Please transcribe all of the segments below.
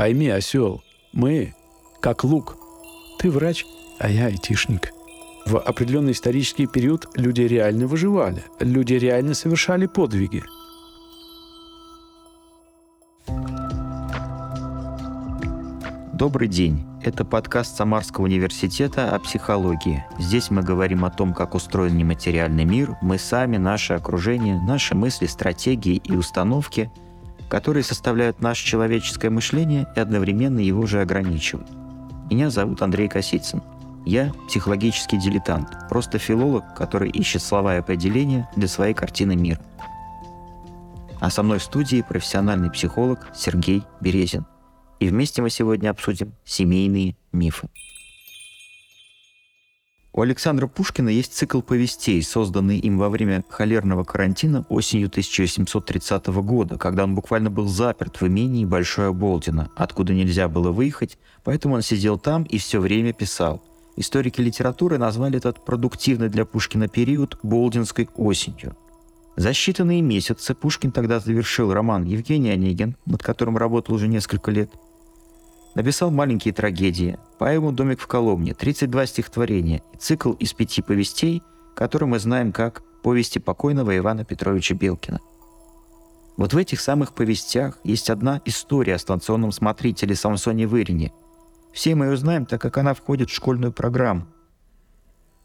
Пойми, осел, мы как лук. Ты врач, а я айтишник. В определенный исторический период люди реально выживали, люди реально совершали подвиги. Добрый день. Это подкаст Самарского университета о психологии. Здесь мы говорим о том, как устроен нематериальный мир, мы сами, наше окружение, наши мысли, стратегии и установки, которые составляют наше человеческое мышление и одновременно его же ограничивают. Меня зовут Андрей Косицын. Я психологический дилетант, просто филолог, который ищет слова и определения для своей картины мира. А со мной в студии профессиональный психолог Сергей Березин – и вместе мы сегодня обсудим семейные мифы. У Александра Пушкина есть цикл повестей, созданный им во время холерного карантина осенью 1830 года, когда он буквально был заперт в имении Большое Болдино, откуда нельзя было выехать, поэтому он сидел там и все время писал. Историки литературы назвали этот продуктивный для Пушкина период «Болдинской осенью». За считанные месяцы Пушкин тогда завершил роман «Евгений Онегин», над которым работал уже несколько лет – Написал маленькие трагедии, поэму «Домик в Коломне», 32 стихотворения и цикл из пяти повестей, который мы знаем как «Повести покойного Ивана Петровича Белкина». Вот в этих самых повестях есть одна история о станционном смотрителе Самсоне Вырине. Все мы ее знаем, так как она входит в школьную программу.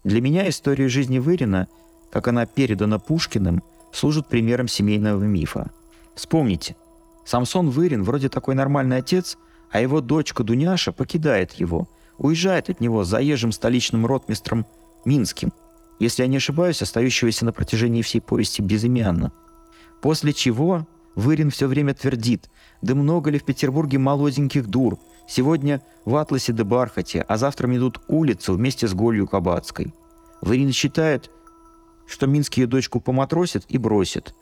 Для меня история жизни Вырина, как она передана Пушкиным, служит примером семейного мифа. Вспомните, Самсон Вырин вроде такой нормальный отец – а его дочка Дуняша покидает его, уезжает от него заезжим столичным ротмистром Минским, если я не ошибаюсь, остающегося на протяжении всей повести безымянно. После чего Вырин все время твердит, да много ли в Петербурге молоденьких дур, сегодня в Атласе да Бархате, а завтра медут улицу вместе с Голью Кабацкой. Вырин считает, что Минский ее дочку поматросит и бросит.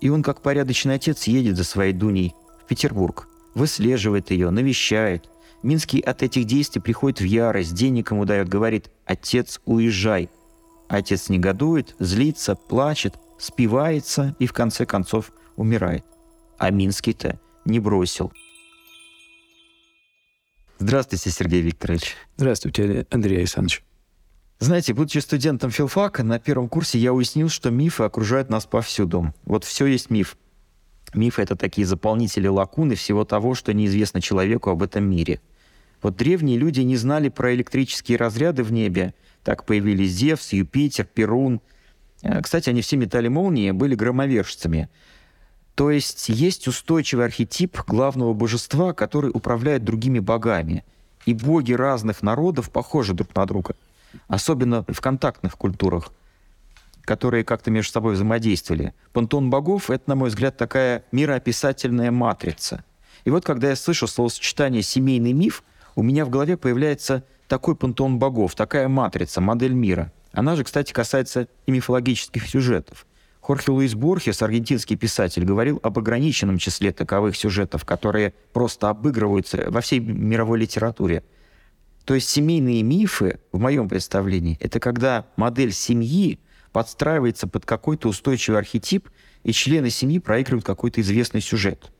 И он, как порядочный отец, едет за своей Дуней в Петербург выслеживает ее, навещает. Минский от этих действий приходит в ярость, денег ему дает, говорит «Отец, уезжай». Отец негодует, злится, плачет, спивается и в конце концов умирает. А Минский-то не бросил. Здравствуйте, Сергей Викторович. Здравствуйте, Андрей Александрович. Знаете, будучи студентом филфака, на первом курсе я уяснил, что мифы окружают нас повсюду. Вот все есть миф. Мифы — это такие заполнители лакуны всего того, что неизвестно человеку об этом мире. Вот древние люди не знали про электрические разряды в небе. Так появились Зевс, Юпитер, Перун. Э, кстати, они все метали молнии, были громовержцами. То есть есть устойчивый архетип главного божества, который управляет другими богами. И боги разных народов похожи друг на друга. Особенно в контактных культурах – которые как-то между собой взаимодействовали. Пантеон богов — это, на мой взгляд, такая мироописательная матрица. И вот когда я слышу словосочетание «семейный миф», у меня в голове появляется такой пантеон богов, такая матрица, модель мира. Она же, кстати, касается и мифологических сюжетов. Хорхе Луис Борхес, аргентинский писатель, говорил об ограниченном числе таковых сюжетов, которые просто обыгрываются во всей мировой литературе. То есть семейные мифы, в моем представлении, это когда модель семьи подстраивается под какой-то устойчивый архетип, и члены семьи проигрывают какой-то известный сюжет.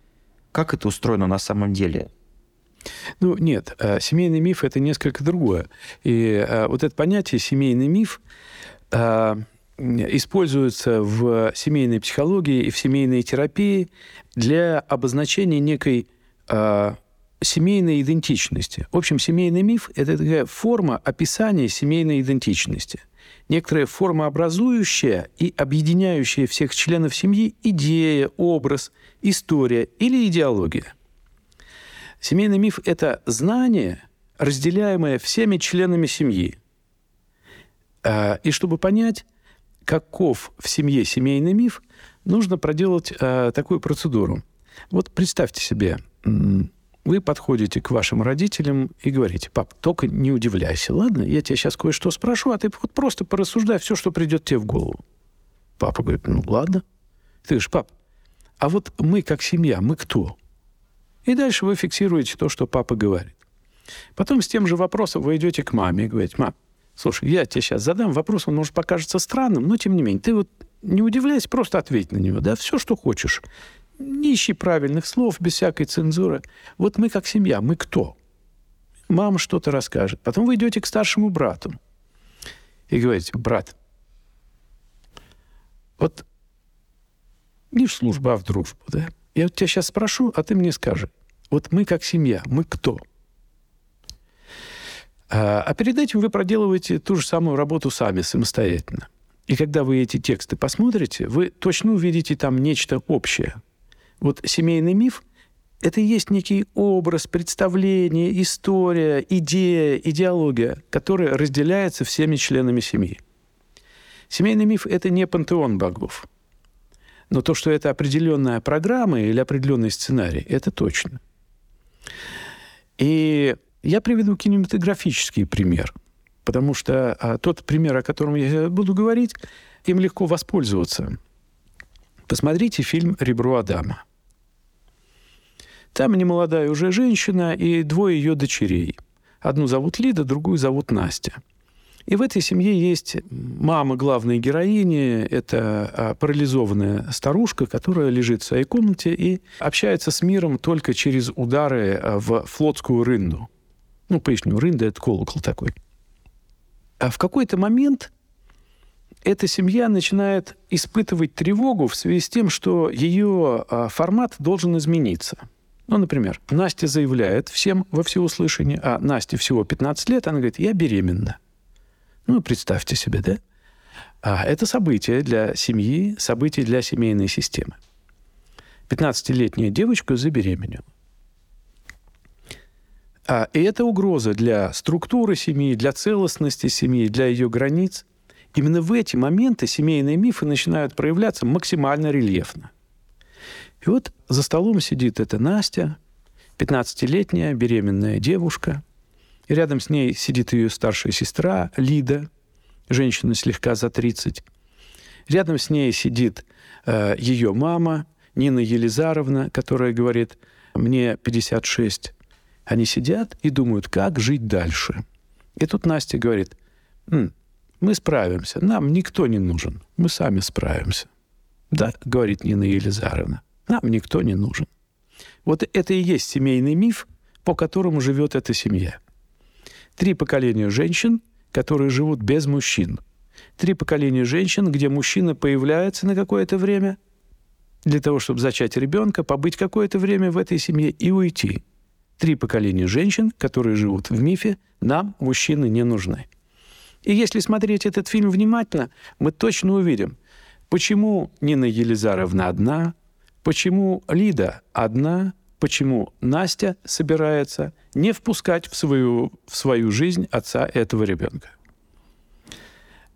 Как это устроено на самом деле? Ну, нет, э, семейный миф – это несколько другое. И э, вот это понятие «семейный миф» э, используется в семейной психологии и в семейной терапии для обозначения некой семейной идентичности. В общем, семейный миф – это такая форма описания семейной идентичности – некоторая формообразующая и объединяющая всех членов семьи идея, образ, история или идеология. Семейный миф – это знание, разделяемое всеми членами семьи. А, и чтобы понять, каков в семье семейный миф, нужно проделать а, такую процедуру. Вот представьте себе, вы подходите к вашим родителям и говорите, пап, только не удивляйся, ладно? Я тебя сейчас кое-что спрошу, а ты вот просто порассуждай все, что придет тебе в голову. Папа говорит, ну ладно. Ты говоришь, пап, а вот мы как семья, мы кто? И дальше вы фиксируете то, что папа говорит. Потом с тем же вопросом вы идете к маме и говорите, мам, слушай, я тебе сейчас задам вопрос, он, может, покажется странным, но тем не менее, ты вот не удивляйся, просто ответь на него, да, все, что хочешь. Не ищи правильных слов, без всякой цензуры. Вот мы как семья, мы кто? Мама что-то расскажет. Потом вы идете к старшему брату и говорите, брат, вот не в службу, а в дружбу, да? Я вот тебя сейчас спрошу, а ты мне скажи. Вот мы как семья, мы кто? А, а перед этим вы проделываете ту же самую работу сами, самостоятельно. И когда вы эти тексты посмотрите, вы точно увидите там нечто общее. Вот семейный миф – это и есть некий образ, представление, история, идея, идеология, которая разделяется всеми членами семьи. Семейный миф – это не пантеон богов. Но то, что это определенная программа или определенный сценарий, это точно. И я приведу кинематографический пример, потому что а, тот пример, о котором я буду говорить, им легко воспользоваться. Посмотрите фильм «Ребро Адама». Там немолодая уже женщина и двое ее дочерей. Одну зовут Лида, другую зовут Настя. И в этой семье есть мама главной героини. Это а, парализованная старушка, которая лежит в своей комнате и общается с миром только через удары а, в флотскую рынду. Ну, поясню, рында – это колокол такой. А в какой-то момент эта семья начинает испытывать тревогу в связи с тем, что ее а, формат должен измениться. Ну, например, Настя заявляет всем во всеуслышание, а Насте всего 15 лет, она говорит, я беременна. Ну, представьте себе, да? А это событие для семьи, событие для семейной системы. 15-летняя девочка забеременела. А, и это угроза для структуры семьи, для целостности семьи, для ее границ. Именно в эти моменты семейные мифы начинают проявляться максимально рельефно. И вот за столом сидит эта Настя, 15-летняя беременная девушка. И рядом с ней сидит ее старшая сестра Лида, женщина слегка за 30. Рядом с ней сидит э, ее мама Нина Елизаровна, которая говорит, мне 56, они сидят и думают, как жить дальше. И тут Настя говорит, М, мы справимся, нам никто не нужен, мы сами справимся. Да, говорит Нина Елизаровна, нам никто не нужен. Вот это и есть семейный миф, по которому живет эта семья. Три поколения женщин, которые живут без мужчин. Три поколения женщин, где мужчина появляется на какое-то время для того, чтобы зачать ребенка, побыть какое-то время в этой семье и уйти – три поколения женщин, которые живут в мифе, нам мужчины не нужны. И если смотреть этот фильм внимательно, мы точно увидим, почему Нина Елизаровна одна, почему Лида одна, почему Настя собирается не впускать в свою, в свою жизнь отца этого ребенка.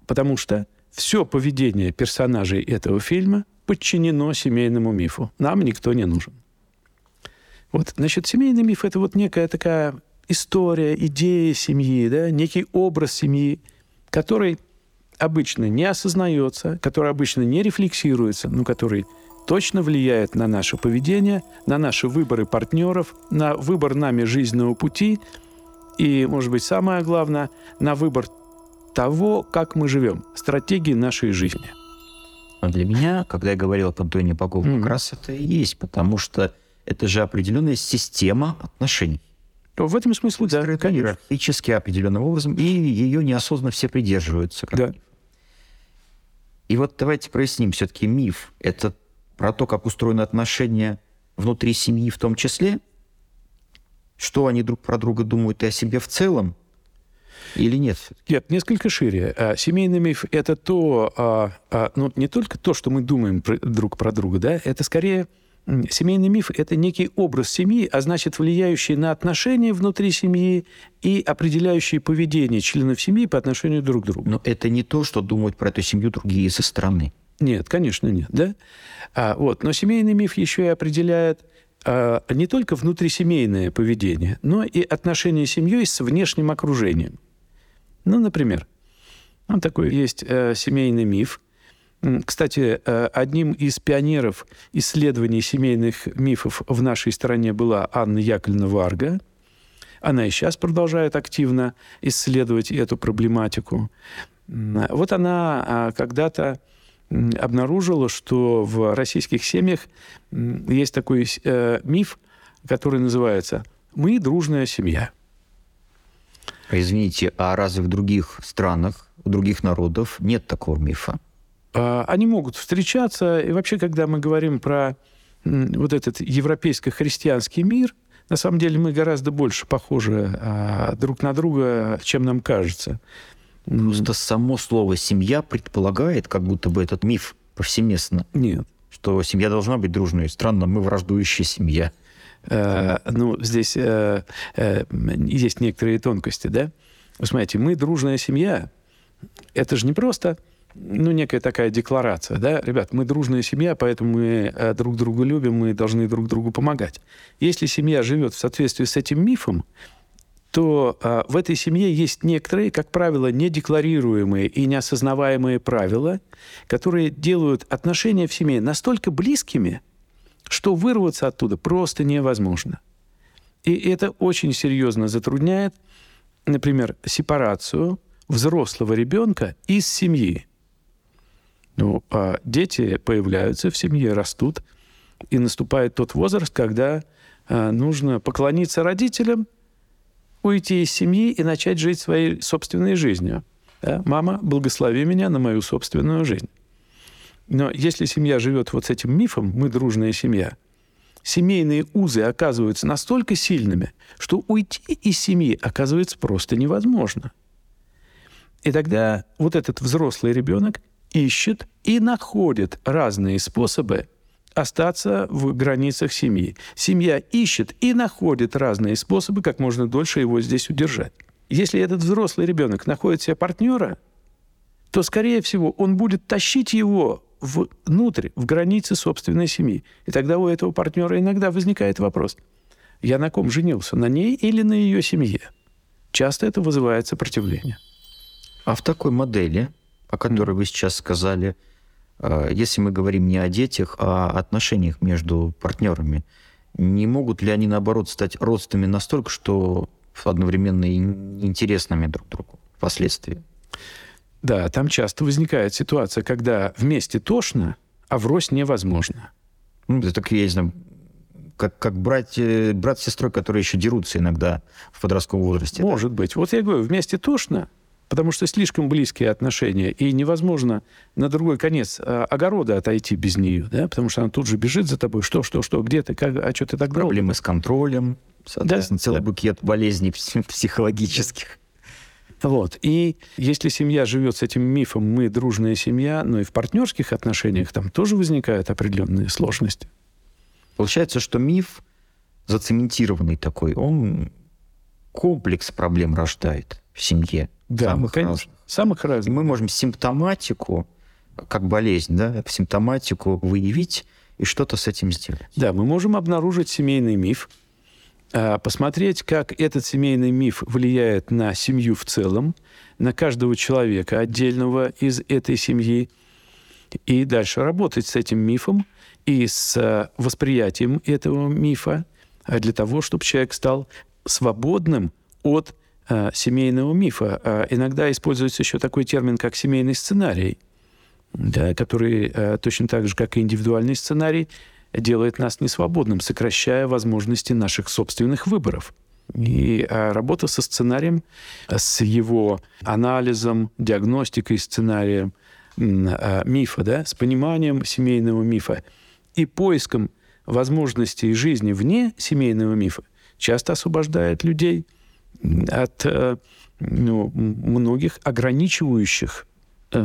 Потому что все поведение персонажей этого фильма подчинено семейному мифу. Нам никто не нужен. Вот, значит, семейный миф – это вот некая такая история, идея семьи, да, некий образ семьи, который обычно не осознается, который обычно не рефлексируется, но который точно влияет на наше поведение, на наши выборы партнеров, на выбор нами жизненного пути и, может быть, самое главное, на выбор того, как мы живем, стратегии нашей жизни. Но для меня, когда я говорил об Антоне Попову, mm-hmm. как раз это и есть, потому что это же определенная система отношений. В этом смысле, да, конечно. Иерархически определенным образом, и ее неосознанно все придерживаются. Да. И вот давайте проясним, все-таки миф – это про то, как устроены отношения внутри семьи в том числе, что они друг про друга думают и о себе в целом, или нет? Нет, несколько шире. А, семейный миф – это то, а, а, ну, не только то, что мы думаем друг про друга, да, это скорее семейный миф – это некий образ семьи, а значит, влияющий на отношения внутри семьи и определяющий поведение членов семьи по отношению друг к другу. Но это не то, что думают про эту семью другие со стороны. Нет, конечно, нет. Да? А, вот. Но семейный миф еще и определяет а, не только внутрисемейное поведение, но и отношения с семьей с внешним окружением. Ну, например, вот такой есть э, семейный миф – кстати, э, одним из пионеров исследований семейных мифов в нашей стране была Анна Яковлевна Варга. Она и сейчас продолжает активно исследовать эту проблематику. Вот она а, когда-то обнаружила, что в российских семьях есть такой э, миф, который называется «Мы дружная семья». Извините, а разве в других странах, у других народов нет такого мифа? А, они могут встречаться. И вообще, когда мы говорим про вот этот европейско-христианский мир, на самом деле мы гораздо больше похожи а, друг на друга, чем нам кажется. Просто само слово «семья» предполагает, как будто бы этот миф повсеместно. Нет. Что семья должна быть дружной. Странно, мы враждующая семья. Э, ну, здесь э, э, есть некоторые тонкости, да? Вы смотрите, мы дружная семья. Это же не просто ну, некая такая декларация, да, ребят, мы дружная семья, поэтому мы э, друг друга любим, мы должны друг другу помогать. Если семья живет в соответствии с этим мифом, то э, в этой семье есть некоторые, как правило, недекларируемые и неосознаваемые правила, которые делают отношения в семье настолько близкими, что вырваться оттуда просто невозможно. И это очень серьезно затрудняет, например, сепарацию взрослого ребенка из семьи. Ну, а дети появляются в семье, растут, и наступает тот возраст, когда а, нужно поклониться родителям, уйти из семьи и начать жить своей собственной жизнью. Да? Мама, благослови меня на мою собственную жизнь. Но если семья живет вот с этим мифом, мы дружная семья, семейные узы оказываются настолько сильными, что уйти из семьи оказывается просто невозможно. И тогда вот этот взрослый ребенок ищет и находит разные способы остаться в границах семьи. Семья ищет и находит разные способы, как можно дольше его здесь удержать. Если этот взрослый ребенок находит себе партнера, то, скорее всего, он будет тащить его внутрь, в границы собственной семьи. И тогда у этого партнера иногда возникает вопрос, я на ком женился, на ней или на ее семье? Часто это вызывает сопротивление. А в такой модели о которой вы сейчас сказали, если мы говорим не о детях, а о отношениях между партнерами, не могут ли они, наоборот, стать родственными настолько, что одновременно и интересными друг другу впоследствии? Да, там часто возникает ситуация, когда вместе тошно, а врозь невозможно. Ну, это так, не знаю, как, как брать, брат с сестрой, которые еще дерутся иногда в подростковом возрасте. Может да? быть. Вот я говорю, вместе тошно, потому что слишком близкие отношения, и невозможно на другой конец а, огорода отойти без нее, да, потому что она тут же бежит за тобой, что, что, что, где ты, как, а что ты так? Проблемы с контролем, соответственно, да, целый да. букет болезней психологических. Вот. И если семья живет с этим мифом «мы дружная семья», но и в партнерских отношениях там тоже возникают определенные сложности. Получается, что миф зацементированный такой, он комплекс проблем рождает в семье. Да, самых конечно. разных. Самых разных. И мы можем симптоматику, как болезнь, да, симптоматику выявить и что-то с этим сделать. Да, мы можем обнаружить семейный миф, а, посмотреть, как этот семейный миф влияет на семью в целом, на каждого человека отдельного из этой семьи, и дальше работать с этим мифом и с а, восприятием этого мифа а, для того, чтобы человек стал свободным от семейного мифа. А иногда используется еще такой термин, как семейный сценарий, да, который э, точно так же, как и индивидуальный сценарий, делает нас несвободным, сокращая возможности наших собственных выборов. И э, работа со сценарием, с его анализом, диагностикой сценария э, мифа, да, с пониманием семейного мифа и поиском возможностей жизни вне семейного мифа часто освобождает людей – от э, ну, многих ограничивающих э,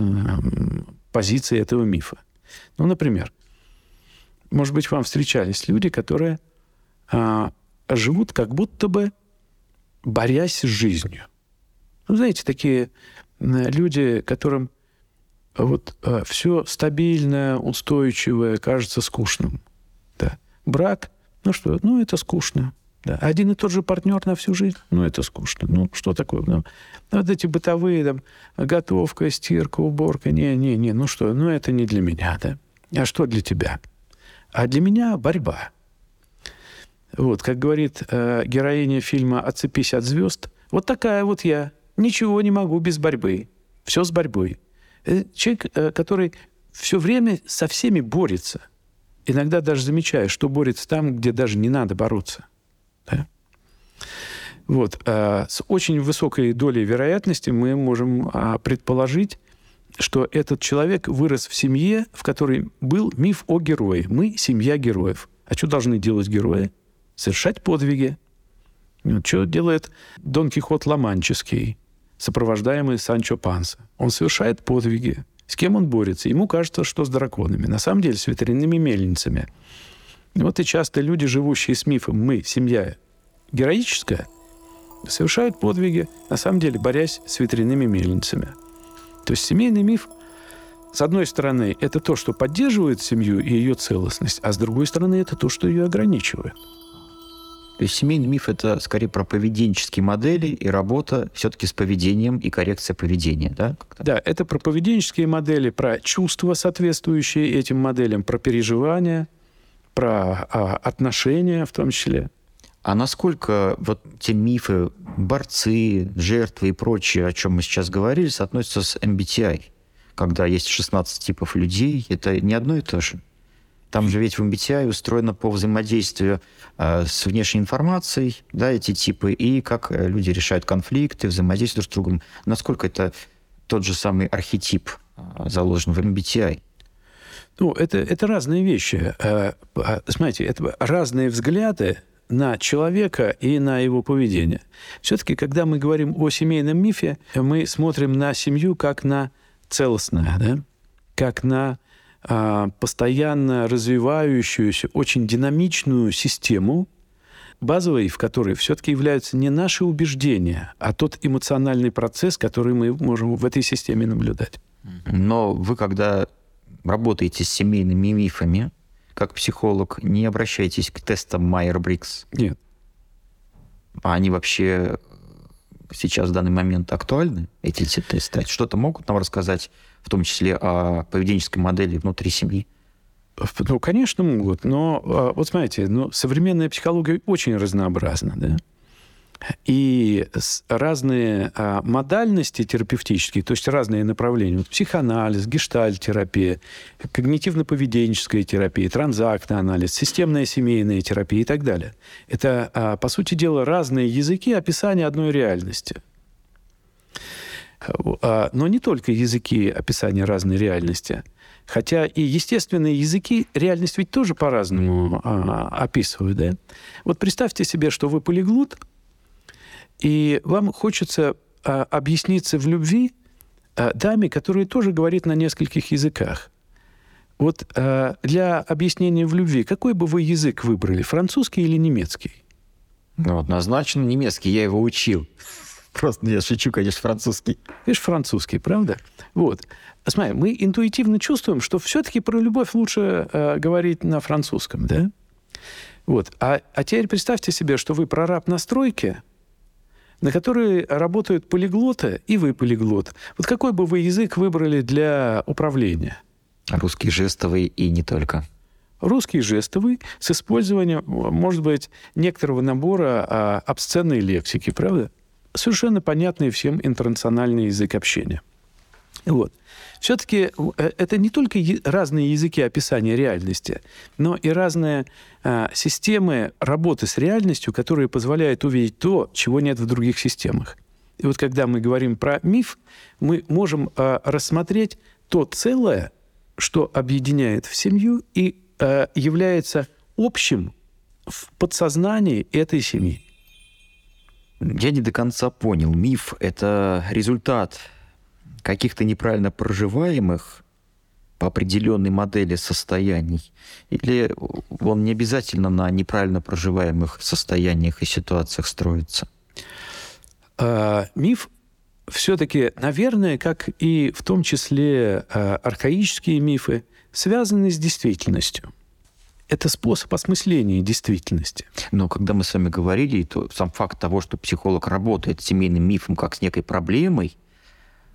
позиций этого мифа. Ну, например, может быть, вам встречались люди, которые а, живут как будто бы борясь с жизнью. Ну, знаете, такие люди, которым вот а, все стабильное, устойчивое кажется скучным. Да. Брак, ну что, ну это скучно. Да. Один и тот же партнер на всю жизнь, ну, это скучно. Ну, что такое? Ну, вот эти бытовые, там, готовка, стирка, уборка, не-не-не, ну что, ну, это не для меня, да? А что для тебя? А для меня борьба. Вот, как говорит э, героиня фильма «Отцепись от звезд», вот такая вот я. Ничего не могу без борьбы. Все с борьбой. Э, человек, э, который все время со всеми борется. Иногда даже замечая, что борется там, где даже не надо бороться. Да? Вот. А с очень высокой долей вероятности мы можем а, предположить, что этот человек вырос в семье, в которой был миф о герое. Мы – семья героев. А что должны делать герои? Совершать подвиги. Вот что делает Дон Кихот Ломанческий, сопровождаемый Санчо Панса? Он совершает подвиги. С кем он борется? Ему кажется, что с драконами. На самом деле с ветряными мельницами. Вот и часто люди, живущие с мифом «мы, семья героическая», совершают подвиги, на самом деле борясь с ветряными мельницами. То есть семейный миф, с одной стороны, это то, что поддерживает семью и ее целостность, а с другой стороны, это то, что ее ограничивает. То есть семейный миф – это скорее про поведенческие модели и работа все-таки с поведением и коррекция поведения, да? Да, это про поведенческие модели, про чувства, соответствующие этим моделям, про переживания, про а, отношения в том числе. А насколько вот те мифы, борцы, жертвы и прочее, о чем мы сейчас говорили, соотносятся с MBTI? Когда есть 16 типов людей, это не одно и то же. Там же ведь в MBTI устроено по взаимодействию э, с внешней информацией, да, эти типы, и как э, люди решают конфликты, взаимодействуют друг с другом. Насколько это тот же самый архетип заложен в MBTI? Ну, это, это разные вещи. Э, э, смотрите, это разные взгляды на человека и на его поведение. Все-таки, когда мы говорим о семейном мифе, мы смотрим на семью как на целостное, да? как на а, постоянно развивающуюся, очень динамичную систему, базовой в которой все-таки являются не наши убеждения, а тот эмоциональный процесс, который мы можем в этой системе наблюдать. Но вы, когда работаете с семейными мифами, как психолог, не обращайтесь к тестам Майерс-Бриггс? Нет. А они вообще сейчас в данный момент актуальны, эти тесты? Что-то могут нам рассказать, в том числе о поведенческой модели внутри семьи? Ну, конечно, могут. Но а, вот смотрите, ну, современная психология очень разнообразна, да? И разные а, модальности терапевтические, то есть разные направления, вот психоанализ, гештальтерапия, когнитивно-поведенческая терапия, транзактный анализ, системная семейная терапия и так далее. Это, а, по сути дела, разные языки описания одной реальности. А, но не только языки описания разной реальности. Хотя и естественные языки реальность ведь тоже по-разному а, описывают. Да? Вот представьте себе, что вы полиглот – и вам хочется а, объясниться в любви а, даме, которая тоже говорит на нескольких языках. Вот а, для объяснения в любви, какой бы вы язык выбрали, французский или немецкий? Ну, однозначно немецкий, я его учил. Просто я шучу, конечно, французский. Видишь, французский, правда? Вот. Смотри, мы интуитивно чувствуем, что все-таки про любовь лучше э, говорить на французском, да? Вот. А, а теперь представьте себе, что вы прораб на стройке, на которые работают полиглоты, и вы полиглот. Вот какой бы вы язык выбрали для управления? Русский жестовый и не только. Русский жестовый с использованием, может быть, некоторого набора а, обсценной лексики, правда? Совершенно понятный всем интернациональный язык общения. Вот. Все-таки э, это не только разные языки описания реальности, но и разные а, системы работы с реальностью, которые позволяют увидеть то, чего нет в других системах. И вот когда мы говорим про миф, мы можем а, рассмотреть то целое, что объединяет в семью и а, является общим в подсознании этой семьи. Я не до конца понял. Миф — это результат каких-то неправильно проживаемых по определенной модели состояний, или он не обязательно на неправильно проживаемых состояниях и ситуациях строится? А, миф все-таки, наверное, как и в том числе а, архаические мифы, связаны с действительностью. Это способ осмысления действительности. Но когда мы с вами говорили, то сам факт того, что психолог работает с семейным мифом как с некой проблемой,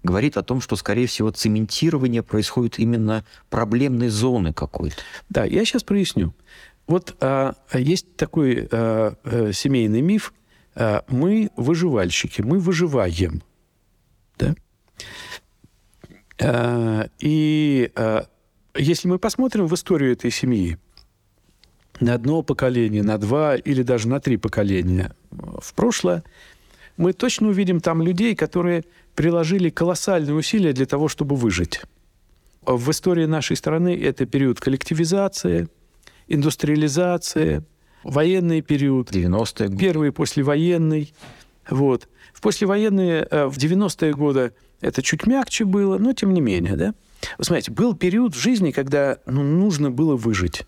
говорит о том, что, скорее всего, цементирование происходит именно проблемной зоны какой-то. Да, я сейчас проясню. Вот а, есть такой а, а, семейный миф. А, мы выживальщики, мы выживаем. Да? А, и а, если мы посмотрим в историю этой семьи, на одно поколение, на два или даже на три поколения в прошлое, мы точно увидим там людей, которые приложили колоссальные усилия для того, чтобы выжить. В истории нашей страны это период коллективизации, индустриализации, военный период. 90-е годы. Первый послевоенный. Вот. В послевоенные, э, в 90-е годы это чуть мягче было, но тем не менее, да? Вы смотрите, был период в жизни, когда ну, нужно было выжить.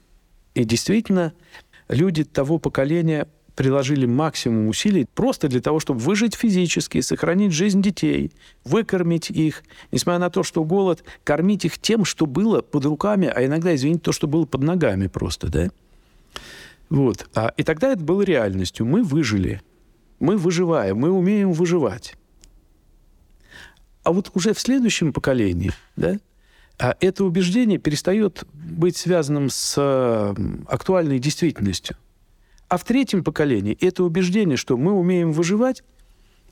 И действительно, люди того поколения приложили максимум усилий просто для того, чтобы выжить физически, сохранить жизнь детей, выкормить их, несмотря на то, что голод, кормить их тем, что было под руками, а иногда, извините, то, что было под ногами просто, да? Вот. А, и тогда это было реальностью. Мы выжили. Мы выживаем, мы умеем выживать. А вот уже в следующем поколении, да, а это убеждение перестает быть связанным с актуальной действительностью. А в третьем поколении это убеждение, что мы умеем выживать,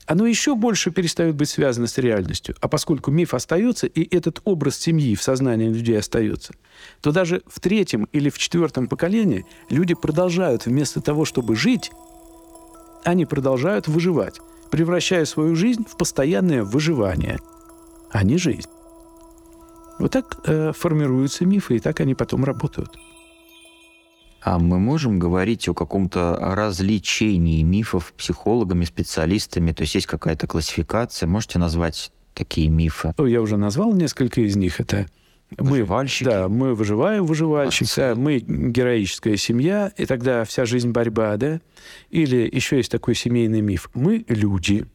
оно еще больше перестает быть связано с реальностью. А поскольку миф остается, и этот образ семьи в сознании людей остается, то даже в третьем или в четвертом поколении люди продолжают вместо того, чтобы жить, они продолжают выживать, превращая свою жизнь в постоянное выживание, а не жизнь. Вот так э, формируются мифы, и так они потом работают. А мы можем говорить о каком-то различении мифов психологами, специалистами? То есть есть какая-то классификация? Можете назвать такие мифы? Ну, я уже назвал несколько из них. Это Выживальщики. Мы, да, мы выживаем, выживальщик, да, мы героическая семья, и тогда вся жизнь борьба, да? Или еще есть такой семейный миф. Мы люди,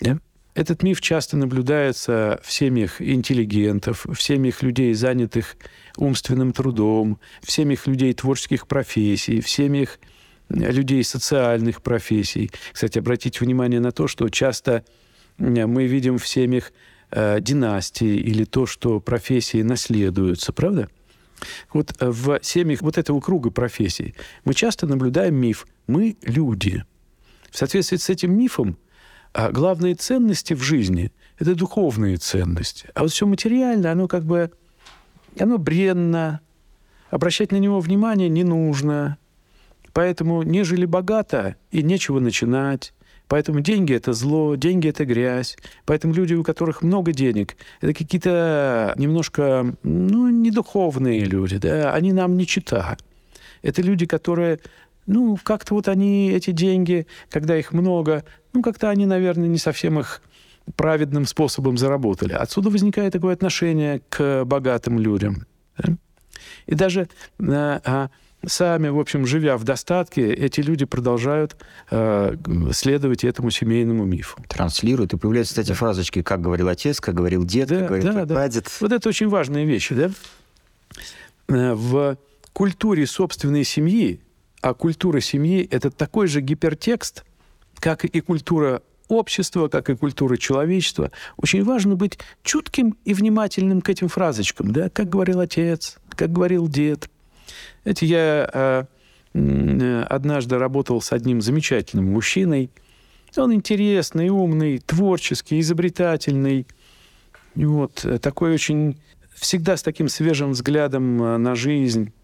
да? Этот миф часто наблюдается в семьях интеллигентов, в семьях людей, занятых умственным трудом, в семьях людей творческих профессий, в семьях людей социальных профессий. Кстати, обратите внимание на то, что часто мы видим в семьях э, династии или то, что профессии наследуются, правда? Вот в семьях вот этого круга профессий мы часто наблюдаем миф «мы люди». В соответствии с этим мифом а главные ценности в жизни – это духовные ценности. А вот все материальное, оно как бы, оно бренно, обращать на него внимание не нужно. Поэтому нежели богато, и нечего начинать. Поэтому деньги – это зло, деньги – это грязь. Поэтому люди, у которых много денег, это какие-то немножко, ну, недуховные люди, да, они нам не чита. Это люди, которые ну, как-то вот они, эти деньги, когда их много, ну, как-то они, наверное, не совсем их праведным способом заработали. Отсюда возникает такое отношение к богатым людям. Да? И даже а, а, сами, в общем, живя в достатке, эти люди продолжают э, следовать этому семейному мифу. Транслируют. И появляются, кстати, фразочки, как говорил отец, как говорил дед, да, как говорил да, прадед. Да. Вот это очень важные вещи, да? Э, в культуре собственной семьи а культура семьи – это такой же гипертекст, как и культура общества, как и культура человечества. Очень важно быть чутким и внимательным к этим фразочкам, да, как говорил отец, как говорил дед. Знаете, я э, однажды работал с одним замечательным мужчиной. Он интересный, умный, творческий, изобретательный. Вот, такой очень... Всегда с таким свежим взглядом э, на жизнь.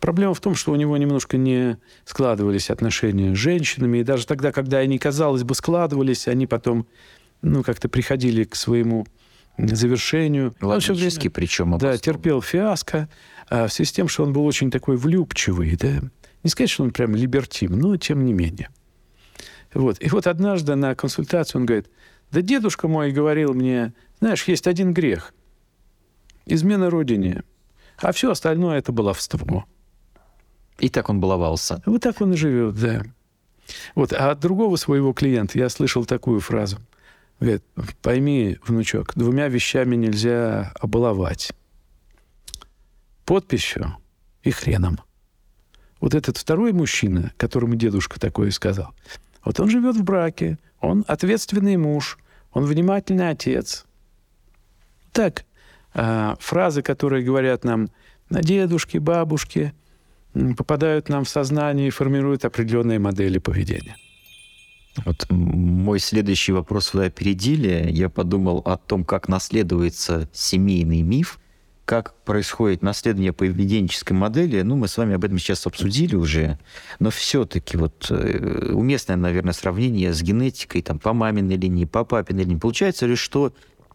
Проблема в том, что у него немножко не складывались отношения с женщинами, и даже тогда, когда они, казалось бы, складывались, они потом ну, как-то приходили к своему завершению. Логически, причем. Да, терпел фиаско, а в связи с тем, что он был очень такой влюбчивый, да. Не сказать, что он прям либертим, но тем не менее. Вот. И вот однажды на консультацию он говорит, да дедушка мой говорил мне, знаешь, есть один грех. Измена родине. А все остальное это баловство. И так он баловался. Вот так он и живет, да. Вот. А от другого своего клиента я слышал такую фразу. Говорит, пойми, внучок, двумя вещами нельзя обаловать. Подписью и хреном. Вот этот второй мужчина, которому дедушка такое сказал, вот он живет в браке, он ответственный муж, он внимательный отец. Так, а, фразы, которые говорят нам на дедушке, бабушке, попадают нам в сознание и формируют определенные модели поведения. Вот мой следующий вопрос вы опередили. Я подумал о том, как наследуется семейный миф. как происходит наследование поведенческой модели, ну, мы с вами об этом сейчас обсудили уже, но все-таки вот э, уместное, наверное, сравнение с генетикой там, по маминой линии, по папиной линии. Получается ли, что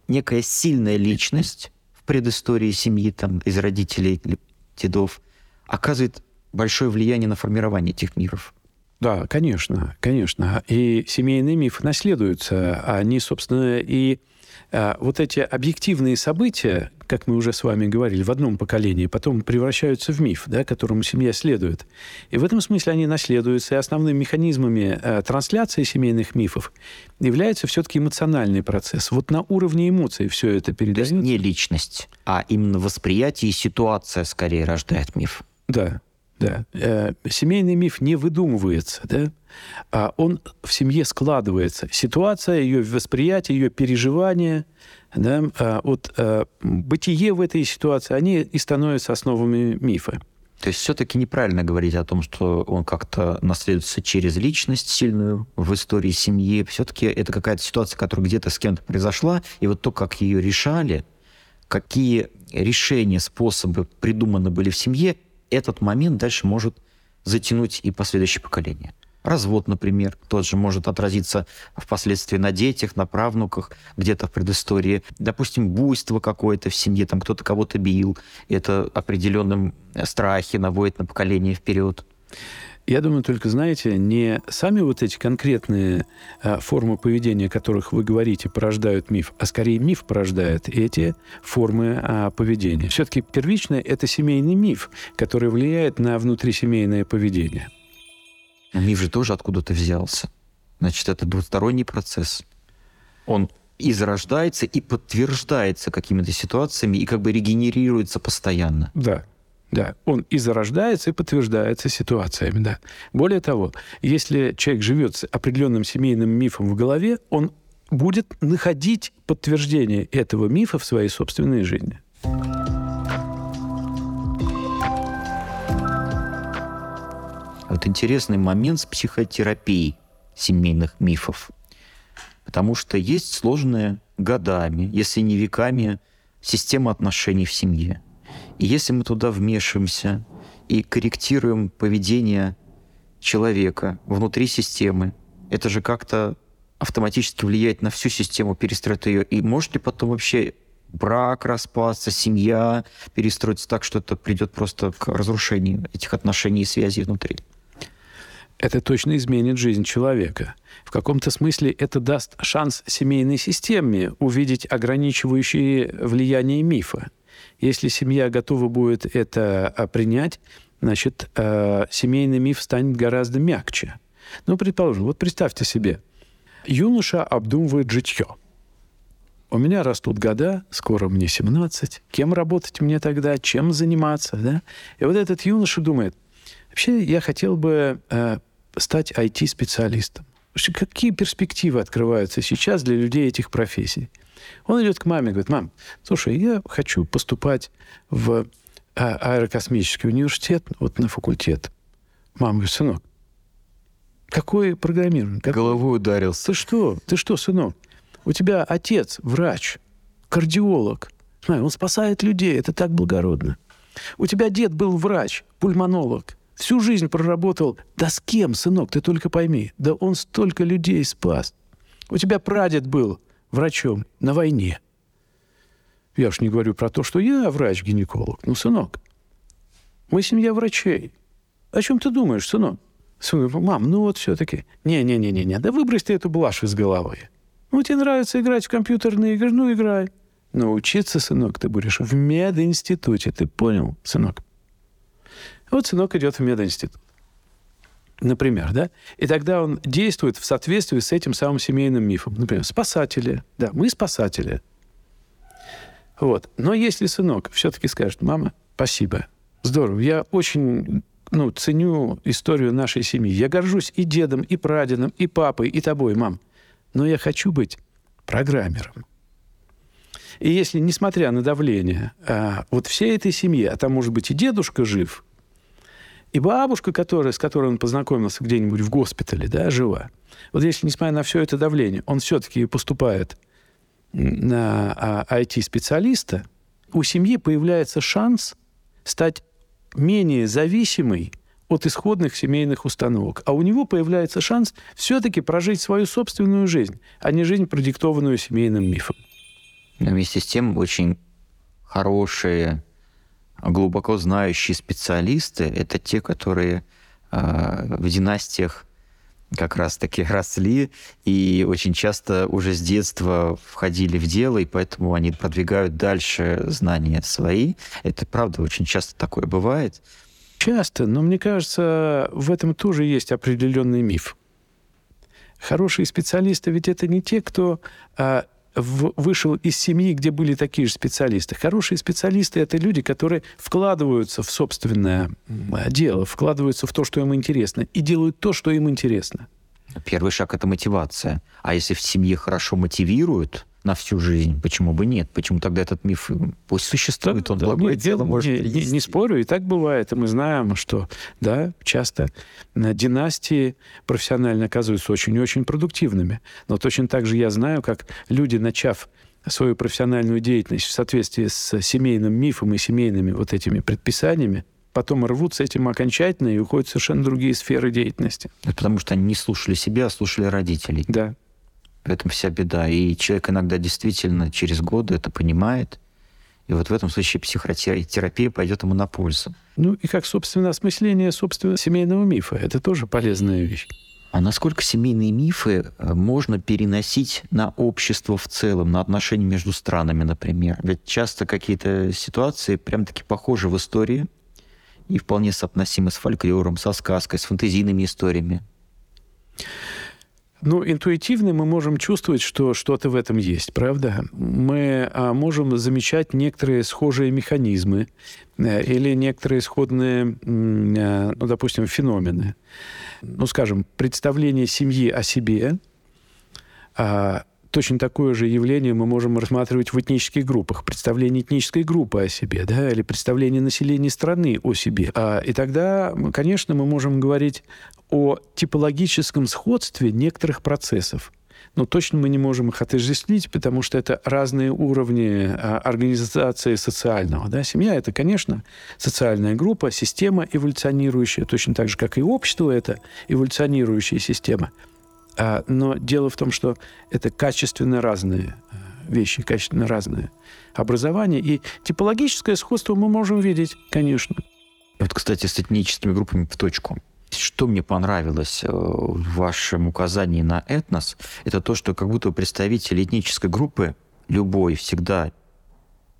некая сильная личность предыстории семьи, там, из родителей или дедов, оказывает большое влияние на формирование этих миров? Да, конечно, конечно. И семейные мифы наследуются. Они, собственно, и а, вот эти объективные события, как мы уже с вами говорили, в одном поколении, потом превращаются в миф, да, которому семья следует. И в этом смысле они наследуются. И основными механизмами э, трансляции семейных мифов является все-таки эмоциональный процесс. Вот на уровне эмоций все это передается. не личность, а именно восприятие и ситуация скорее рождает миф. Да, да. Э, семейный миф не выдумывается, да? а он в семье складывается. Ситуация, ее восприятие, ее переживание, да, а вот а, бытие в этой ситуации, они и становятся основами мифа. То есть все-таки неправильно говорить о том, что он как-то наследуется через личность сильную в истории семьи. Все-таки это какая-то ситуация, которая где-то с кем-то произошла, и вот то, как ее решали, какие решения, способы придуманы были в семье, этот момент дальше может затянуть и последующее поколение. Развод, например, тот же может отразиться впоследствии на детях, на правнуках, где-то в предыстории. Допустим, буйство какое-то в семье, там кто-то кого-то бил. Это определенным страхе наводит на поколение вперед. Я думаю, только, знаете, не сами вот эти конкретные а, формы поведения, о которых вы говорите, порождают миф, а скорее миф порождает эти формы а, поведения. Все-таки первичное – это семейный миф, который влияет на внутрисемейное поведение. Миф же тоже откуда-то взялся. Значит, это двусторонний процесс. Он и зарождается, и подтверждается какими-то ситуациями, и как бы регенерируется постоянно. Да, да, он и зарождается, и подтверждается ситуациями, да. Более того, если человек живет с определенным семейным мифом в голове, он будет находить подтверждение этого мифа в своей собственной жизни. Вот интересный момент с психотерапией семейных мифов. Потому что есть сложная годами, если не веками, система отношений в семье. Если мы туда вмешиваемся и корректируем поведение человека внутри системы, это же как-то автоматически влияет на всю систему, перестроить ее. И может ли потом вообще брак распасться, семья перестроиться так, что это придет просто к разрушению этих отношений и связей внутри? это точно изменит жизнь человека. В каком-то смысле это даст шанс семейной системе увидеть ограничивающие влияние мифа. Если семья готова будет это а, принять, значит, э, семейный миф станет гораздо мягче. Ну, предположим, вот представьте себе, юноша обдумывает житье. У меня растут года, скоро мне 17. Кем работать мне тогда? Чем заниматься? Да? И вот этот юноша думает, вообще я хотел бы э, стать IT-специалистом. Какие перспективы открываются сейчас для людей этих профессий? Он идет к маме и говорит, мам, слушай, я хочу поступать в а, аэрокосмический университет, вот на факультет. Мама говорит, сынок, какое программирование? Как... Головой ударился. Ты что? Ты что, сынок? У тебя отец врач, кардиолог. Смотри, он спасает людей, это так благородно. У тебя дед был врач, пульмонолог. Всю жизнь проработал. Да с кем, сынок, ты только пойми. Да он столько людей спас. У тебя прадед был врачом на войне. Я уж не говорю про то, что я врач-гинеколог. Ну, сынок, мы семья врачей. О чем ты думаешь, сынок? Сынок, мам, ну вот все-таки. Не-не-не-не, да выбрось ты эту блажь из головы. Ну, тебе нравится играть в компьютерные игры, ну, играй. Но учиться, сынок, ты будешь в мединституте. Ты понял, сынок? Вот сынок идет в мединститут. Например, да? И тогда он действует в соответствии с этим самым семейным мифом. Например, спасатели. Да, мы спасатели. Вот. Но если сынок все-таки скажет, мама, спасибо, здорово, я очень ну, ценю историю нашей семьи. Я горжусь и дедом, и прадедом, и папой, и тобой, мам. Но я хочу быть программером. И если, несмотря на давление, а, вот всей этой семьи, а там, может быть, и дедушка жив, и бабушка, которая, с которой он познакомился где-нибудь в госпитале, да, жива. Вот если, несмотря на все это давление, он все-таки поступает на IT-специалиста, у семьи появляется шанс стать менее зависимой от исходных семейных установок. А у него появляется шанс все-таки прожить свою собственную жизнь, а не жизнь, продиктованную семейным мифом. Но вместе с тем очень хорошие, глубоко знающие специалисты – это те, которые э, в династиях как раз-таки росли и очень часто уже с детства входили в дело, и поэтому они продвигают дальше знания свои. Это правда очень часто такое бывает. Часто, но мне кажется, в этом тоже есть определенный миф. Хорошие специалисты ведь это не те, кто а, в, вышел из семьи, где были такие же специалисты. Хорошие специалисты это люди, которые вкладываются в собственное дело, вкладываются в то, что им интересно, и делают то, что им интересно. Первый шаг это мотивация. А если в семье хорошо мотивируют, на всю жизнь. Почему бы нет? Почему тогда этот миф пусть существует? Да, он да, благое нет, дело может не, не, не спорю, и так бывает. И мы знаем, что да, часто династии профессионально оказываются очень-очень продуктивными. Но точно так же я знаю, как люди, начав свою профессиональную деятельность в соответствии с семейным мифом и семейными вот этими предписаниями, потом рвут с этим окончательно и уходят в совершенно другие сферы деятельности. Это потому что они не слушали себя, а слушали родителей. Да. В этом вся беда. И человек иногда действительно через годы это понимает. И вот в этом случае психотерапия пойдет ему на пользу. Ну и как, собственно, осмысление собственного семейного мифа. Это тоже полезная вещь. А насколько семейные мифы э, можно переносить на общество в целом, на отношения между странами, например? Ведь часто какие-то ситуации прям-таки похожи в истории и вполне соотносимы с фольклором, со сказкой, с фантазийными историями. Ну, интуитивно мы можем чувствовать, что что-то в этом есть, правда? Мы а, можем замечать некоторые схожие механизмы а, или некоторые исходные, а, ну, допустим, феномены. Ну, скажем, представление семьи о себе, а, точно такое же явление мы можем рассматривать в этнических группах. Представление этнической группы о себе, да, или представление населения страны о себе. А, и тогда, конечно, мы можем говорить о типологическом сходстве некоторых процессов. Но точно мы не можем их отождествить, потому что это разные уровни а, организации социального. Да? Семья – это, конечно, социальная группа, система эволюционирующая, точно так же, как и общество – это эволюционирующая система. А, но дело в том, что это качественно разные а, вещи, качественно разные образования. И типологическое сходство мы можем видеть, конечно. Вот, кстати, с этническими группами в точку. Что мне понравилось э, в вашем указании на этнос, это то, что как будто представители этнической группы, любой, всегда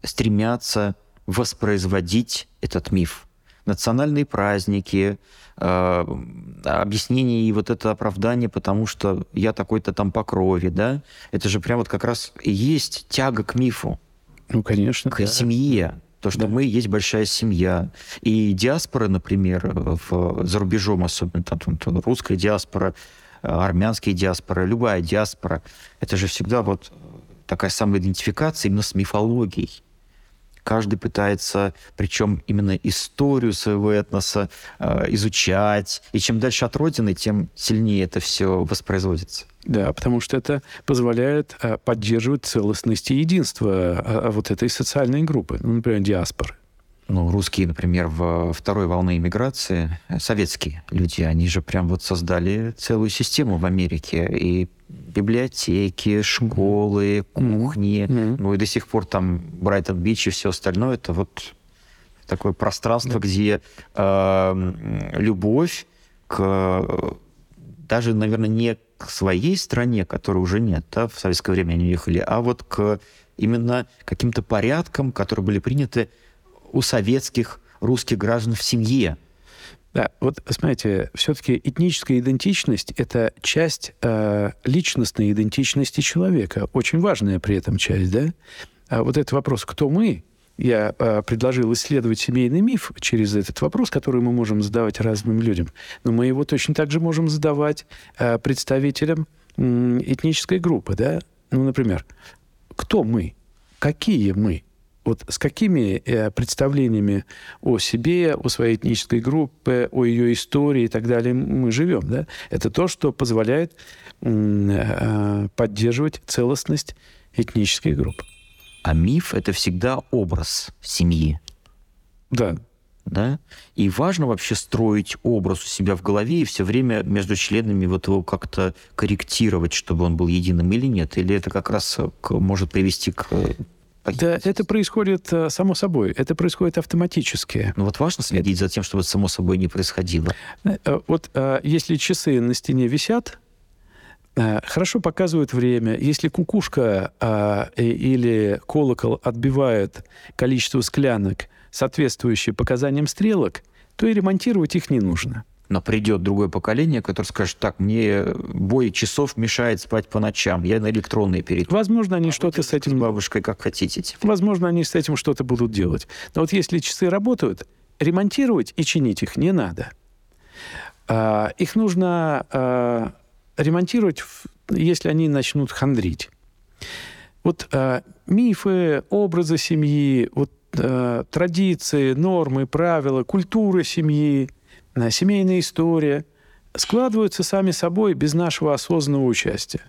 стремятся воспроизводить этот миф. Национальные праздники, э, объяснение и вот это оправдание, потому что я такой-то там по крови, да, это же прям вот как раз и есть тяга к мифу. Ну, конечно. К да. семье. То, что да. мы есть большая семья. И диаспора, например, в, за рубежом особенно, там, там, русская диаспора, армянские диаспоры, любая диаспора, это же всегда вот такая самоидентификация именно с мифологией. Каждый пытается, причем именно историю своего этноса э, изучать. И чем дальше от родины, тем сильнее это все воспроизводится. Да, потому что это позволяет э, поддерживать целостность и единство э, вот этой социальной группы, ну, например, диаспоры. Ну, русские, например, в второй волны иммиграции, э, советские люди, они же прям вот создали целую систему в Америке. И библиотеки, школы, кухни. Mm-hmm. Ну и до сих пор там Брайтон-Бич и все остальное, это вот такое пространство, mm-hmm. где э, любовь к даже, наверное, не к своей стране, которой уже нет, да, в советское время они уехали, а вот к именно каким-то порядкам, которые были приняты у советских русских граждан в семье. Да, вот смотрите, все-таки этническая идентичность – это часть э, личностной идентичности человека, очень важная при этом часть, да? А вот этот вопрос «кто мы?» я э, предложил исследовать семейный миф через этот вопрос, который мы можем задавать разным людям. Но мы его точно так же можем задавать э, представителям э, этнической группы, да? Ну, например, кто мы? Какие мы? Вот с какими э, представлениями о себе, о своей этнической группе, о ее истории и так далее мы живем. Да? Это то, что позволяет э, поддерживать целостность этнических групп. А миф — это всегда образ семьи. Да. Да? И важно вообще строить образ у себя в голове и все время между членами вот его как-то корректировать, чтобы он был единым или нет? Или это как раз может привести к да, это происходит э, само собой, это происходит автоматически. Ну вот важно следить за тем, чтобы это само собой не происходило. Э, э, вот если часы на стене висят, хорошо показывают время. Если кукушка или колокол отбивают количество склянок, соответствующее показаниям стрелок, то и ремонтировать их не нужно. Но придет другое поколение, которое скажет, так, мне бой часов мешает спать по ночам, я на электронные перейду. Возможно, они а что-то с этим... С бабушкой как хотите. Типа. Возможно, они с этим что-то будут делать. Но вот если часы работают, ремонтировать и чинить их не надо. А, их нужно а, ремонтировать, если они начнут хандрить. Вот а, мифы, образы семьи, вот а, традиции, нормы, правила, культура семьи – семейная история складываются сами собой без нашего осознанного участия.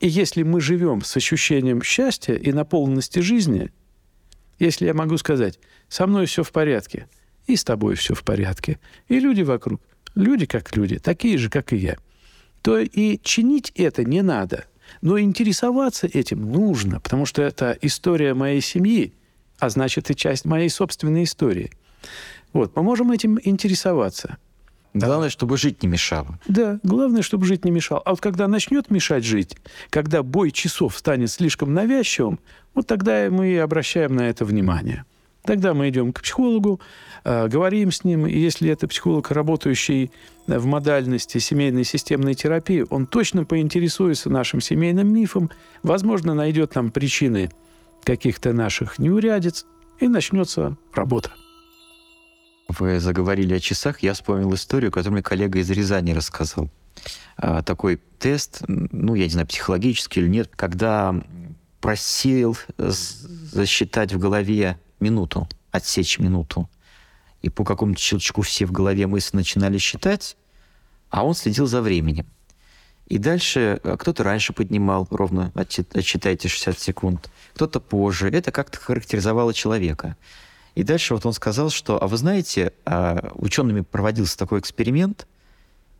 И если мы живем с ощущением счастья и наполненности жизни, если я могу сказать, со мной все в порядке, и с тобой все в порядке, и люди вокруг, люди как люди, такие же, как и я, то и чинить это не надо. Но интересоваться этим нужно, потому что это история моей семьи, а значит и часть моей собственной истории. Вот, мы можем этим интересоваться – Главное, чтобы жить не мешало. Да, главное, чтобы жить не мешало. А вот когда начнет мешать жить, когда бой часов станет слишком навязчивым, вот тогда мы и обращаем на это внимание. Тогда мы идем к психологу, э, говорим с ним, и если это психолог, работающий в модальности семейной системной терапии, он точно поинтересуется нашим семейным мифом, возможно, найдет нам причины каких-то наших неурядиц, и начнется работа. Вы заговорили о часах, я вспомнил историю, которую мне коллега из Рязани рассказал. А, такой тест, ну, я не знаю, психологический или нет, когда просил засчитать в голове минуту, отсечь минуту. И по какому-то щелчку все в голове мысли начинали считать, а он следил за временем. И дальше а, кто-то раньше поднимал, ровно отсчитайте 60 секунд, кто-то позже. Это как-то характеризовало человека. И дальше вот он сказал, что, а вы знаете, а, учеными проводился такой эксперимент,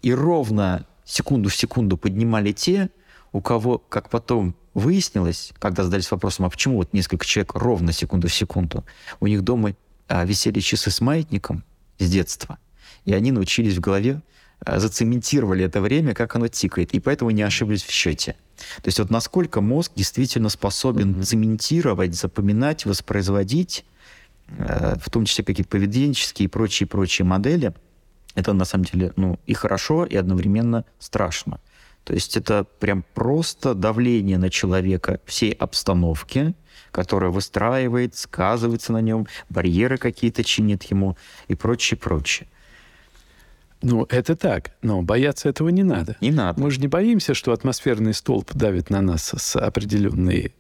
и ровно секунду в секунду поднимали те, у кого, как потом выяснилось, когда задались вопросом, а почему вот несколько человек ровно секунду в секунду, у них дома а, висели часы с маятником с детства, и они научились в голове, а, зацементировали это время, как оно тикает, и поэтому не ошиблись в счете. То есть вот насколько мозг действительно способен mm-hmm. цементировать, запоминать, воспроизводить в том числе какие-то поведенческие и прочие-прочие модели, это на самом деле ну, и хорошо, и одновременно страшно. То есть это прям просто давление на человека всей обстановки, которая выстраивает, сказывается на нем, барьеры какие-то чинит ему и прочее, прочее. Ну, это так, но бояться этого не надо. Не надо. Мы же не боимся, что атмосферный столб давит на нас с определенной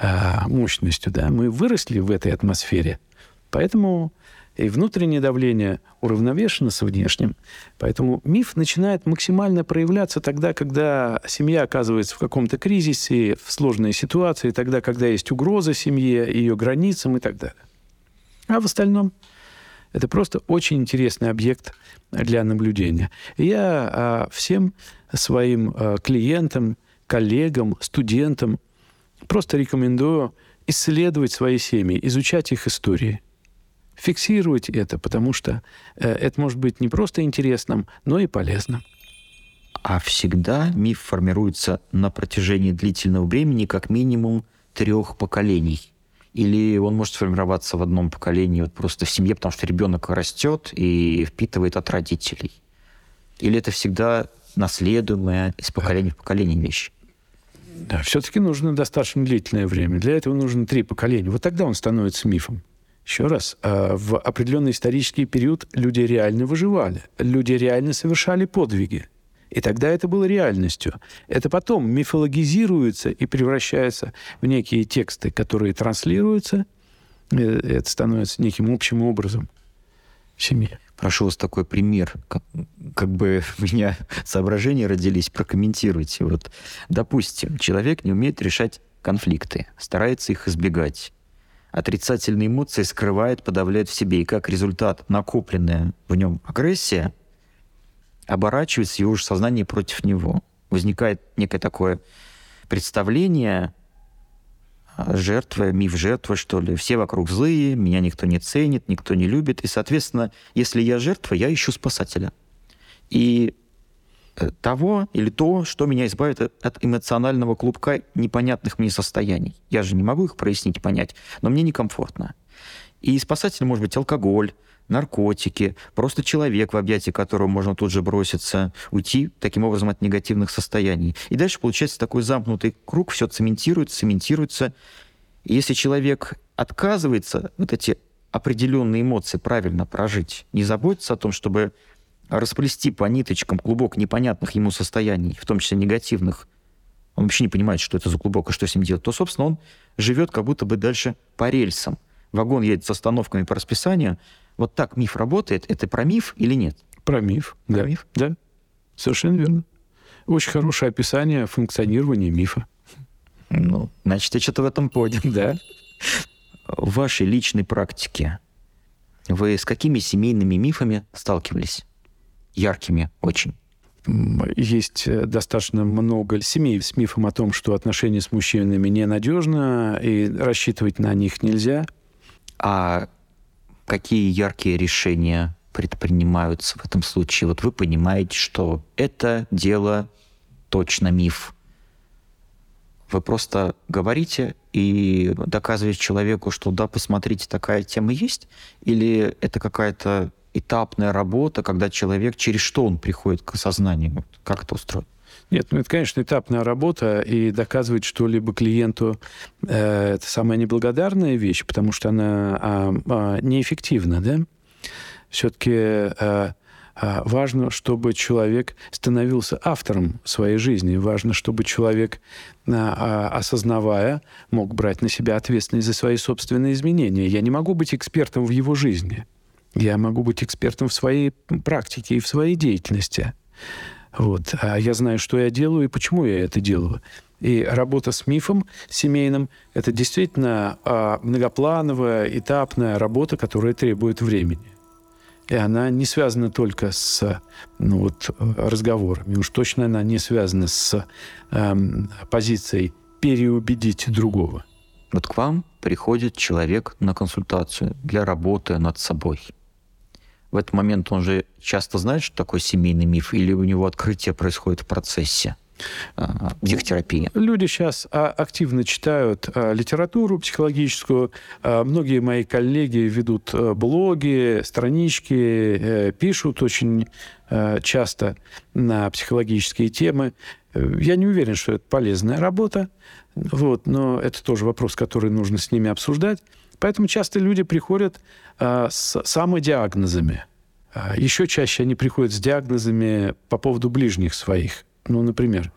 а, мощностью, да, мы выросли в этой атмосфере, поэтому и внутреннее давление уравновешено с внешним. Поэтому миф начинает максимально проявляться тогда, когда семья оказывается в каком-то кризисе, в сложной ситуации, тогда, когда есть угроза семье, ее границам и так далее. А в остальном это просто очень интересный объект для наблюдения. я а, всем своим а, клиентам, коллегам, студентам Просто рекомендую исследовать свои семьи, изучать их истории. Фиксировать это, потому что э, это может быть не просто интересным, но и полезным. А всегда миф формируется на протяжении длительного времени, как минимум трех поколений. Или он может сформироваться в одном поколении, вот просто в семье, потому что ребенок растет и впитывает от родителей. Или это всегда наследуемая из поколения в поколение вещь? Да, все-таки нужно достаточно длительное время. Для этого нужно три поколения. Вот тогда он становится мифом. Еще раз, а, в определенный исторический период люди реально выживали, люди реально совершали подвиги. И тогда это было реальностью. Это потом мифологизируется и превращается в некие тексты, которые транслируются. Э, это становится неким общим образом в семье прошу вас такой пример, как, как бы у меня соображения родились, прокомментируйте. Вот, допустим, человек не умеет решать конфликты, старается их избегать. Отрицательные эмоции скрывает, подавляет в себе, и как результат накопленная в нем агрессия оборачивается его же сознание против него. Возникает некое такое представление жертвы, миф жертвы, что ли. Все вокруг злые, меня никто не ценит, никто не любит. И, соответственно, если я жертва, я ищу спасателя. И э, того или то, что меня избавит от эмоционального клубка непонятных мне состояний. Я же не могу их прояснить понять, но мне некомфортно. И спасатель может быть алкоголь, наркотики, просто человек, в объятии которого можно тут же броситься, уйти таким образом от негативных состояний. И дальше получается такой замкнутый круг, все цементируется, цементируется. И если человек отказывается вот эти определенные эмоции правильно прожить, не заботится о том, чтобы расплести по ниточкам клубок непонятных ему состояний, в том числе негативных, он вообще не понимает, что это за клубок и что с ним делать, то, собственно, он живет как будто бы дальше по рельсам. Вагон едет с остановками по расписанию, вот так миф работает. Это про миф или нет? Про миф. Про да. миф? Да. Совершенно верно. Очень хорошее описание функционирования мифа. Ну, значит, я что-то в этом понял. Да. В вашей личной практике вы с какими семейными мифами сталкивались? Яркими очень. Есть э, достаточно много семей с мифом о том, что отношения с мужчинами ненадежно и рассчитывать на них нельзя. А какие яркие решения предпринимаются в этом случае? Вот вы понимаете, что это дело точно миф. Вы просто говорите и доказываете человеку, что да, посмотрите, такая тема есть? Или это какая-то этапная работа, когда человек, через что он приходит к осознанию? Как это устроено? Нет, ну это, конечно, этапная работа, и доказывать что-либо клиенту э, это самая неблагодарная вещь, потому что она э, э, неэффективна, да? Все-таки э, важно, чтобы человек становился автором своей жизни. Важно, чтобы человек, осознавая, мог брать на себя ответственность за свои собственные изменения. Я не могу быть экспертом в его жизни. Я могу быть экспертом в своей практике и в своей деятельности. Вот. А я знаю, что я делаю и почему я это делаю. И работа с мифом семейным – это действительно а, многоплановая, этапная работа, которая требует времени. И она не связана только с ну, вот, разговорами. Уж точно она не связана с эм, позицией переубедить другого. Вот к вам приходит человек на консультацию для работы над собой – в этот момент он же часто знает, что такое семейный миф, или у него открытие происходит в процессе? А, психотерапии. Люди сейчас а, активно читают а, литературу психологическую. Многие мои коллеги ведут блоги, странички, э, пишут очень часто на психологические темы. Я не уверен, что это полезная работа, вот, но это тоже вопрос, который нужно с ними обсуждать. Поэтому часто люди приходят а, с самодиагнозами. А, еще чаще они приходят с диагнозами по поводу ближних своих. Ну, например,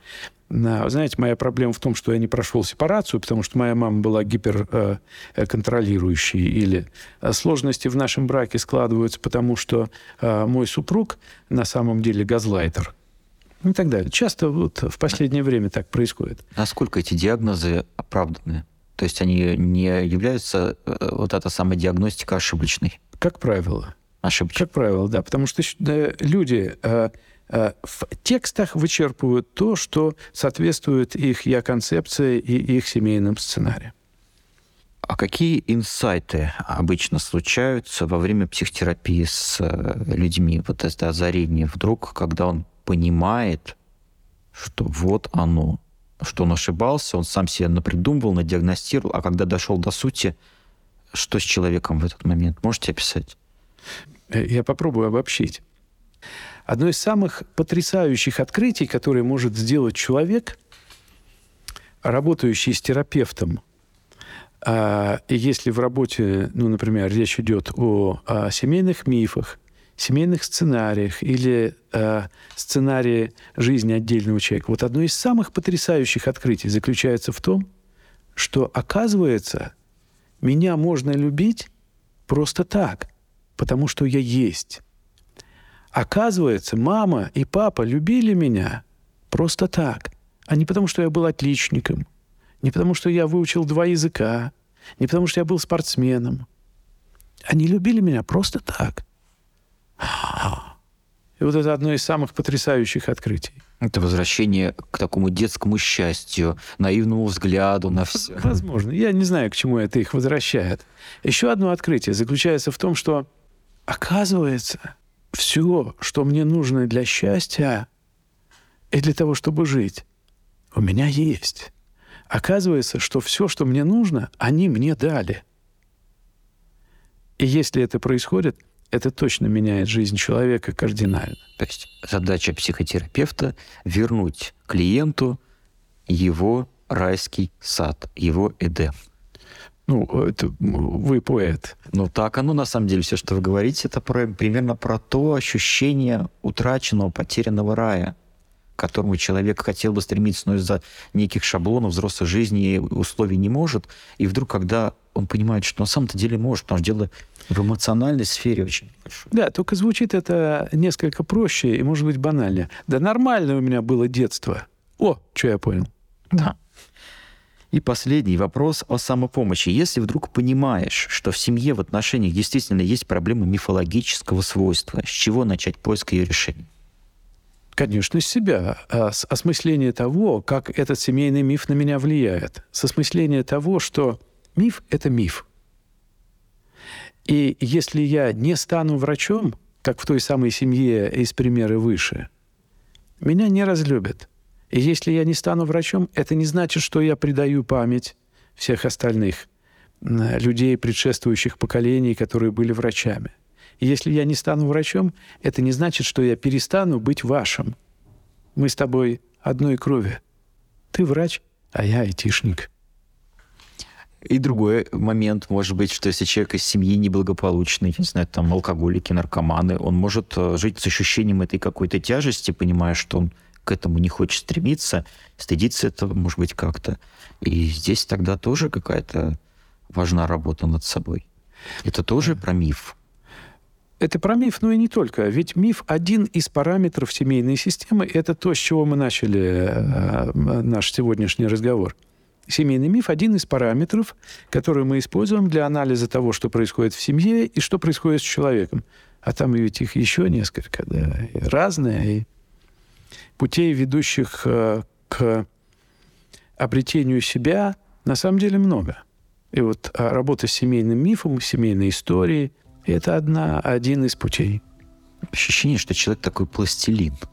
знаете, моя проблема в том, что я не прошел сепарацию, потому что моя мама была гиперконтролирующей, или сложности в нашем браке складываются, потому что мой супруг на самом деле газлайтер. И так далее. Часто вот в последнее время так происходит. Насколько эти диагнозы оправданы? То есть они не являются, э, вот эта самая диагностика ошибочной? Как правило. Ошибочной? Как правило, да. Потому что люди э, э, в текстах вычерпывают то, что соответствует их я-концепции и их семейным сценариям. А какие инсайты обычно случаются во время психотерапии с людьми? Вот это озарение вдруг, когда он понимает, что вот оно, что он ошибался, он сам себе напридумывал, надиагностировал, а когда дошел до сути, что с человеком в этот момент? Можете описать? Э, я попробую обобщить. Одно из самых потрясающих открытий, которое может сделать человек, работающий с терапевтом, а, и если в работе, ну, например, речь идет о, о семейных мифах, семейных сценариях или э, сценарии жизни отдельного человека. Вот одно из самых потрясающих открытий заключается в том, что, оказывается, меня можно любить просто так, потому что я есть. Оказывается, мама и папа любили меня просто так, а не потому, что я был отличником, не потому что я выучил два языка, не потому что я был спортсменом. Они любили меня просто так. И вот это одно из самых потрясающих открытий. Это возвращение к такому детскому счастью, наивному взгляду на все. Возможно. Я не знаю, к чему это их возвращает. Еще одно открытие заключается в том, что, оказывается, все, что мне нужно для счастья и для того, чтобы жить, у меня есть. Оказывается, что все, что мне нужно, они мне дали. И если это происходит, это точно меняет жизнь человека кардинально. То есть задача психотерапевта — вернуть клиенту его райский сад, его Эдем. Ну, это вы поэт. Ну, так оно, на самом деле, все, что вы говорите, это про, примерно про то ощущение утраченного, потерянного рая, к которому человек хотел бы стремиться, но из-за неких шаблонов взрослой жизни и условий не может. И вдруг, когда он понимает, что на самом-то деле может, потому что дело в эмоциональной сфере очень большое. Да, только звучит это несколько проще и, может быть, банальнее. Да нормальное у меня было детство. О, что я понял. Да. И последний вопрос о самопомощи. Если вдруг понимаешь, что в семье в отношениях действительно есть проблема мифологического свойства, с чего начать поиск ее решения? Конечно, с себя. А с осмысления того, как этот семейный миф на меня влияет. С осмысления того, что миф — это миф. И если я не стану врачом, как в той самой семье из примера выше, меня не разлюбят. И если я не стану врачом, это не значит, что я предаю память всех остальных людей, предшествующих поколений, которые были врачами. И если я не стану врачом, это не значит, что я перестану быть вашим. Мы с тобой одной крови. Ты врач, а я айтишник. И другой момент может быть, что если человек из семьи неблагополучный, не знаю, там алкоголики, наркоманы, он может э, жить с ощущением этой какой-то тяжести, понимая, что он к этому не хочет стремиться, стыдиться этого, может быть, как-то. И здесь тогда тоже какая-то важна работа над собой. Это тоже про миф. Это про миф, но и не только. Ведь миф один из параметров семейной системы. Это то, с чего мы начали э, наш сегодняшний разговор. Семейный миф – один из параметров, который мы используем для анализа того, что происходит в семье и что происходит с человеком. А там ведь их еще несколько, да, и разные, и путей, ведущих э, к обретению себя, на самом деле много. И вот а, работа с семейным мифом, семейной историей – это одна, один из путей. Ощущение, что человек такой пластилин –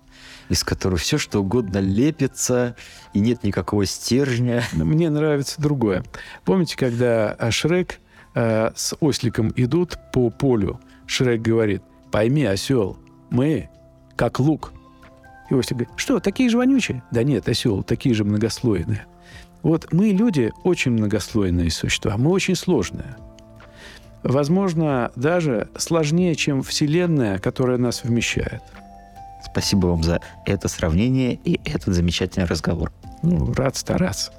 из которого все что угодно лепится, и нет никакого стержня. Мне нравится другое. Помните, когда Шрек э, с осликом идут по полю, Шрек говорит, пойми, осел, мы как лук. И ослик говорит, что, такие же вонючие? Да нет, осел, такие же многослойные. Вот мы, люди, очень многослойные существа, мы очень сложные возможно, даже сложнее, чем Вселенная, которая нас вмещает. Спасибо вам за это сравнение и этот замечательный разговор. Ну, рад стараться.